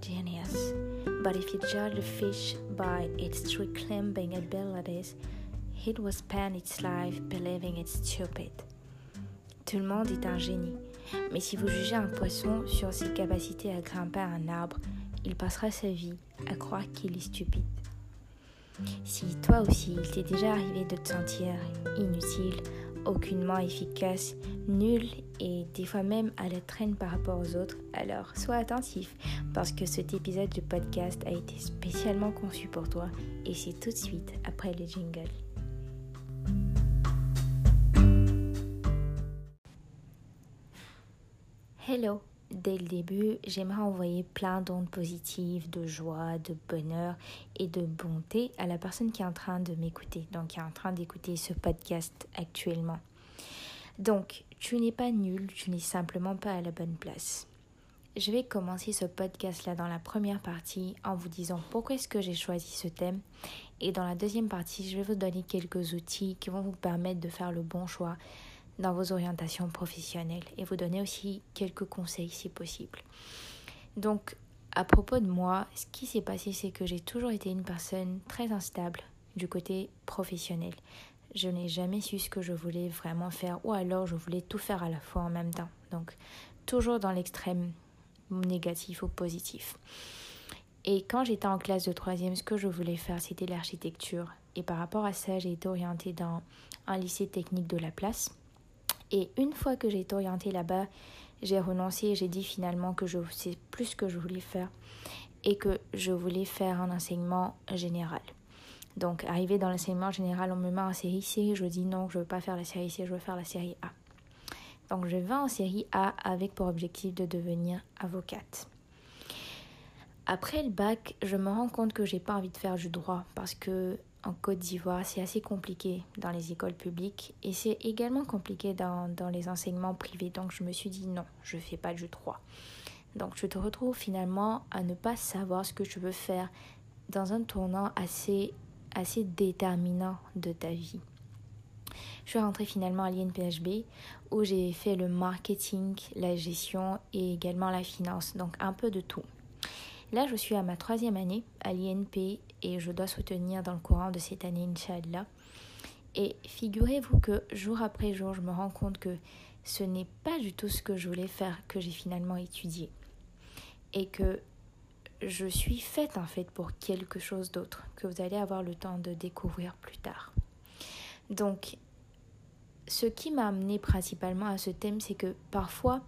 genius, but if you judge a fish by its tree climbing abilities, it will spend its life believing it's stupid. Tout le monde est un génie, mais si vous jugez un poisson sur ses capacités à grimper à un arbre, il passera sa vie à croire qu'il est stupide. Si toi aussi il t'est déjà arrivé de te sentir inutile, aucunement efficace, nul et des fois même à la traîne par rapport aux autres, alors sois attentif parce que cet épisode de podcast a été spécialement conçu pour toi et c'est tout de suite après le jingle. Hello Dès le début, j'aimerais envoyer plein d'ondes positives, de joie, de bonheur et de bonté à la personne qui est en train de m'écouter, donc qui est en train d'écouter ce podcast actuellement. Donc, tu n'es pas nul, tu n'es simplement pas à la bonne place. Je vais commencer ce podcast-là dans la première partie en vous disant pourquoi est-ce que j'ai choisi ce thème. Et dans la deuxième partie, je vais vous donner quelques outils qui vont vous permettre de faire le bon choix dans vos orientations professionnelles et vous donner aussi quelques conseils si possible. Donc, à propos de moi, ce qui s'est passé, c'est que j'ai toujours été une personne très instable du côté professionnel. Je n'ai jamais su ce que je voulais vraiment faire ou alors je voulais tout faire à la fois en même temps. Donc, toujours dans l'extrême négatif ou positif. Et quand j'étais en classe de troisième, ce que je voulais faire, c'était l'architecture. Et par rapport à ça, j'ai été orientée dans un lycée technique de la place. Et une fois que j'ai été orientée là-bas, j'ai renoncé j'ai dit finalement que je sais plus ce que je voulais faire et que je voulais faire un enseignement général. Donc, arrivé dans l'enseignement général, on me met en série C. Je dis non, je ne veux pas faire la série C, je veux faire la série A. Donc, je vais en série A avec pour objectif de devenir avocate. Après le bac, je me rends compte que j'ai pas envie de faire du droit parce que en Côte d'Ivoire, c'est assez compliqué dans les écoles publiques et c'est également compliqué dans, les enseignements privés. Donc je me suis dit non, je fais pas du droit. Donc je te retrouve finalement à ne pas savoir ce que je veux faire dans un tournant assez, assez déterminant de ta vie. Je suis rentrée finalement à l'INPHB où j'ai fait le marketing, la gestion et également la finance. Donc un peu de tout. Là, je suis à ma troisième année à l'INP et je dois soutenir dans le courant de cette année, Inch'Allah. Et figurez-vous que jour après jour, je me rends compte que ce n'est pas du tout ce que je voulais faire que j'ai finalement étudié. Et que je suis faite en fait pour quelque chose d'autre que vous allez avoir le temps de découvrir plus tard. Donc, ce qui m'a amené principalement à ce thème, c'est que parfois,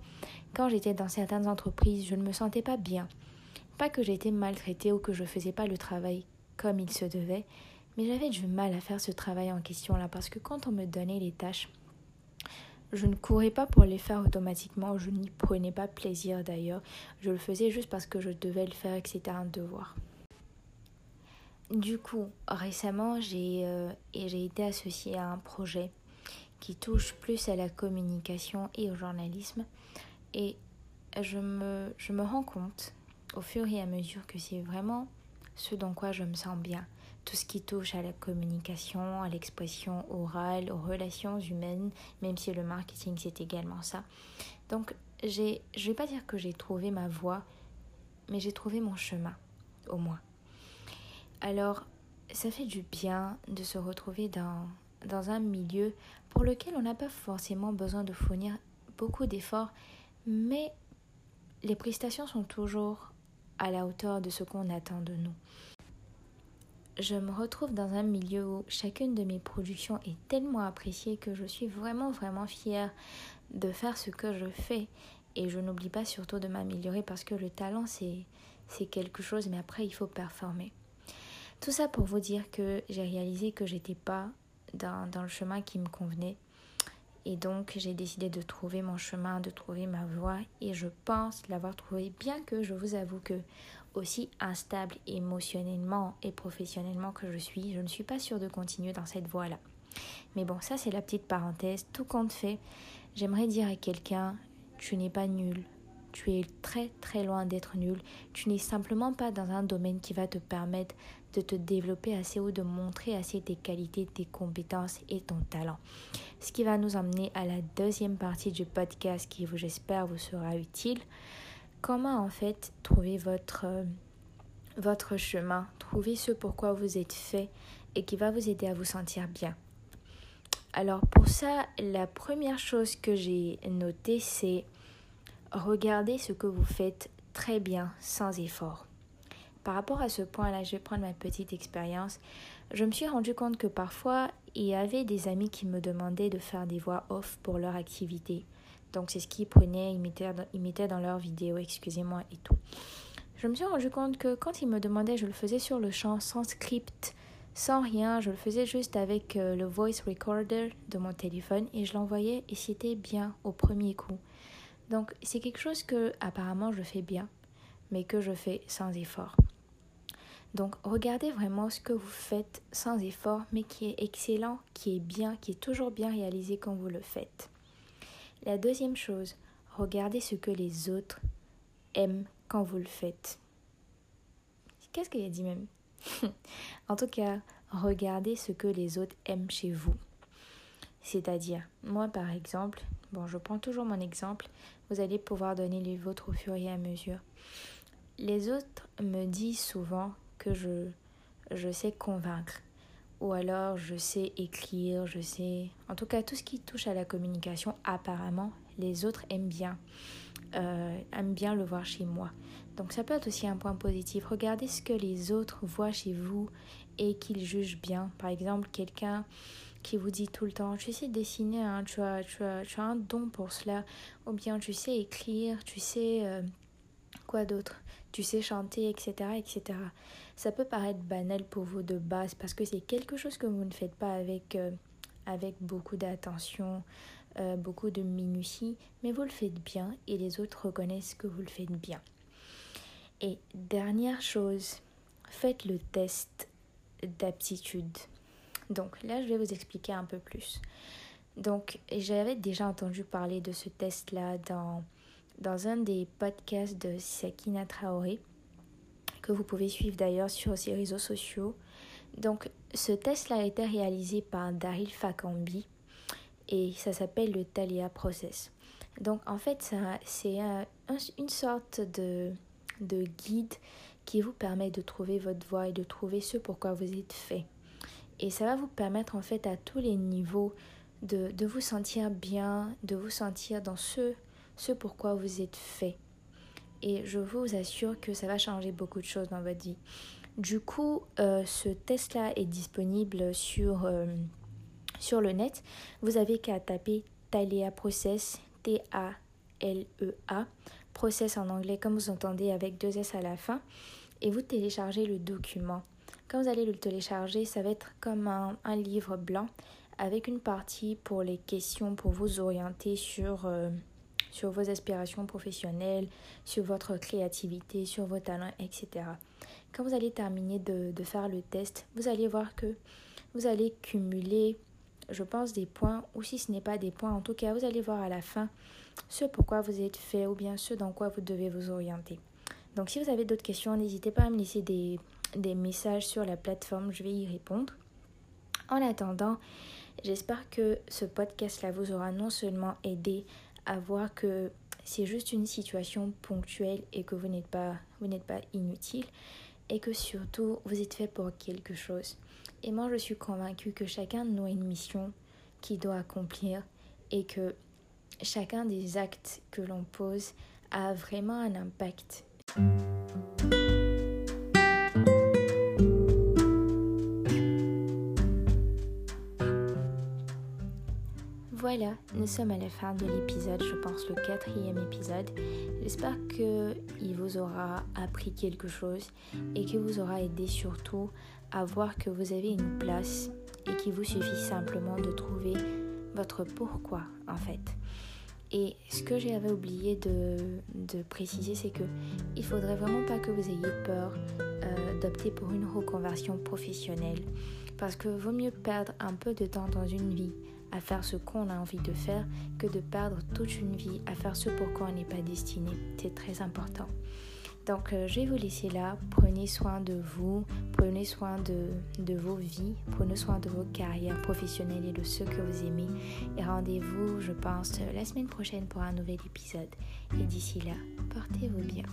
quand j'étais dans certaines entreprises, je ne me sentais pas bien. Pas que j'étais maltraitée ou que je faisais pas le travail comme il se devait, mais j'avais du mal à faire ce travail en question là parce que quand on me donnait les tâches, je ne courais pas pour les faire automatiquement, je n'y prenais pas plaisir d'ailleurs, je le faisais juste parce que je devais le faire et que c'était un devoir. Du coup, récemment, j'ai euh, été associée à un projet qui touche plus à la communication et au journalisme et je me rends compte au fur et à mesure que c'est vraiment ce dans quoi je me sens bien. Tout ce qui touche à la communication, à l'expression orale, aux relations humaines, même si le marketing c'est également ça. Donc, j'ai, je vais pas dire que j'ai trouvé ma voie, mais j'ai trouvé mon chemin, au moins. Alors, ça fait du bien de se retrouver dans, dans un milieu pour lequel on n'a pas forcément besoin de fournir beaucoup d'efforts, mais les prestations sont toujours à la hauteur de ce qu'on attend de nous. Je me retrouve dans un milieu où chacune de mes productions est tellement appréciée que je suis vraiment vraiment fière de faire ce que je fais et je n'oublie pas surtout de m'améliorer parce que le talent c'est c'est quelque chose mais après il faut performer. Tout ça pour vous dire que j'ai réalisé que j'étais pas dans, dans le chemin qui me convenait et donc, j'ai décidé de trouver mon chemin, de trouver ma voie. Et je pense l'avoir trouvé, bien que je vous avoue que, aussi instable émotionnellement et professionnellement que je suis, je ne suis pas sûre de continuer dans cette voie-là. Mais bon, ça, c'est la petite parenthèse. Tout compte fait, j'aimerais dire à quelqu'un tu n'es pas nul. Tu es très très loin d'être nul. Tu n'es simplement pas dans un domaine qui va te permettre de te développer assez ou de montrer assez tes qualités, tes compétences et ton talent. Ce qui va nous emmener à la deuxième partie du podcast qui, j'espère, vous sera utile. comment en fait trouver votre, euh, votre chemin, trouver ce pourquoi vous êtes fait et qui va vous aider à vous sentir bien. Alors pour ça, la première chose que j'ai notée, c'est regarder ce que vous faites très bien sans effort. Par rapport à ce point-là, je vais prendre ma petite expérience. Je me suis rendu compte que parfois, il y avait des amis qui me demandaient de faire des voix off pour leur activité. Donc c'est ce qu'ils prenaient, ils mettaient, dans leurs vidéos, excusez-moi, et tout. Je me suis rendu compte que quand ils me demandaient, je le faisais sur le champ, sans script, sans rien. Je le faisais juste avec euh, le voice recorder de mon téléphone et je l'envoyais et c'était bien au premier coup. Donc c'est quelque chose que apparemment je fais bien, mais que je fais sans effort. Donc regardez vraiment ce que vous faites sans effort, mais qui est excellent, qui est bien, qui est toujours bien réalisé quand vous le faites. La deuxième chose, regardez ce que les autres aiment quand vous le faites. Qu'est-ce qu'il a dit même? En tout cas, regardez ce que les autres aiment chez vous. C'est-à-dire, moi par exemple, bon, je prends toujours mon exemple, vous allez pouvoir donner les vôtres au fur et à mesure. Les autres me disent souvent que je, je sais convaincre, ou alors je sais écrire, je sais... En tout cas, tout ce qui touche à la communication, apparemment, les autres aiment bien, euh, aiment bien le voir chez moi. Donc ça peut être aussi un point positif. Regardez ce que les autres voient chez vous et qu'ils jugent bien. Par exemple, quelqu'un qui vous dit tout le temps, tu sais dessiner, hein, tu, as, tu, as, tu as un don pour cela, ou bien tu sais écrire, tu sais euh, quoi d'autre, tu sais chanter, etc., etc. Ça peut paraître banal pour vous de base parce que c'est quelque chose que vous ne faites pas avec, euh, beaucoup d'attention, euh, beaucoup de minutie, mais vous le faites bien et les autres reconnaissent que vous le faites bien. Et dernière chose, faites le test d'aptitude. Donc là, je vais vous expliquer un peu plus. Donc, j'avais déjà entendu parler de ce test-là dans, dans un des podcasts de Sakina Traoré, que vous pouvez suivre d'ailleurs sur ses réseaux sociaux. Donc, ce test-là a été réalisé par Daryl Fakambi et ça s'appelle le Thalia Process. Donc, en fait, c'est une sorte de de guide qui vous permet de trouver votre voie et de trouver ce pourquoi vous êtes fait. Et ça va vous permettre en fait à tous les niveaux de, de vous sentir bien, de vous sentir dans ce, ce pourquoi vous êtes fait. Et je vous assure que ça va changer beaucoup de choses dans votre vie. Du coup, euh, ce test-là est disponible sur, euh, sur le net. Vous avez qu'à taper Thalia Process, T-A-L-E-A, process en anglais comme vous entendez avec deux S à la fin et vous téléchargez le document. Quand vous allez le télécharger, ça va être comme un, livre blanc avec une partie pour les questions pour vous orienter sur, euh, sur vos aspirations professionnelles, sur votre créativité, sur vos talents, etc. Quand vous allez terminer de, faire le test, vous allez voir que vous allez cumuler, je pense, des points, ou si ce n'est pas des points, en tout cas, vous allez voir à la fin ce pourquoi vous êtes fait ou bien ce dans quoi vous devez vous orienter. Donc si vous avez d'autres questions, n'hésitez pas à me laisser des messages sur la plateforme, je vais y répondre. En attendant, j'espère que ce podcast-là vous aura non seulement aidé à voir que c'est juste une situation ponctuelle et que vous n'êtes pas, pas inutile et que surtout vous êtes fait pour quelque chose. Et moi je suis convaincue que chacun de nous a une mission qu'il doit accomplir et que chacun des actes que l'on pose a vraiment un impact. Voilà, nous sommes à la fin de l'épisode, je pense le quatrième épisode. J'espère qu'il vous aura appris quelque chose et qu'il vous aura aidé surtout à voir que vous avez une place et qu'il vous suffit simplement de trouver votre pourquoi en fait. Et ce que j'avais oublié de, de préciser, c'est que il faudrait vraiment pas que vous ayez peur euh, d'opter pour une reconversion professionnelle. Parce que vaut mieux perdre un peu de temps dans une vie à faire ce qu'on a envie de faire que de perdre toute une vie à faire ce pour quoi on n'est pas destiné. C'est très important. Donc, euh, je vais vous laisser là. Prenez soin de vous, prenez soin de, de vos vies, prenez soin de vos carrières professionnelles et de ceux que vous aimez. Et rendez-vous, je pense, la semaine prochaine pour un nouvel épisode. Et d'ici là, portez-vous bien.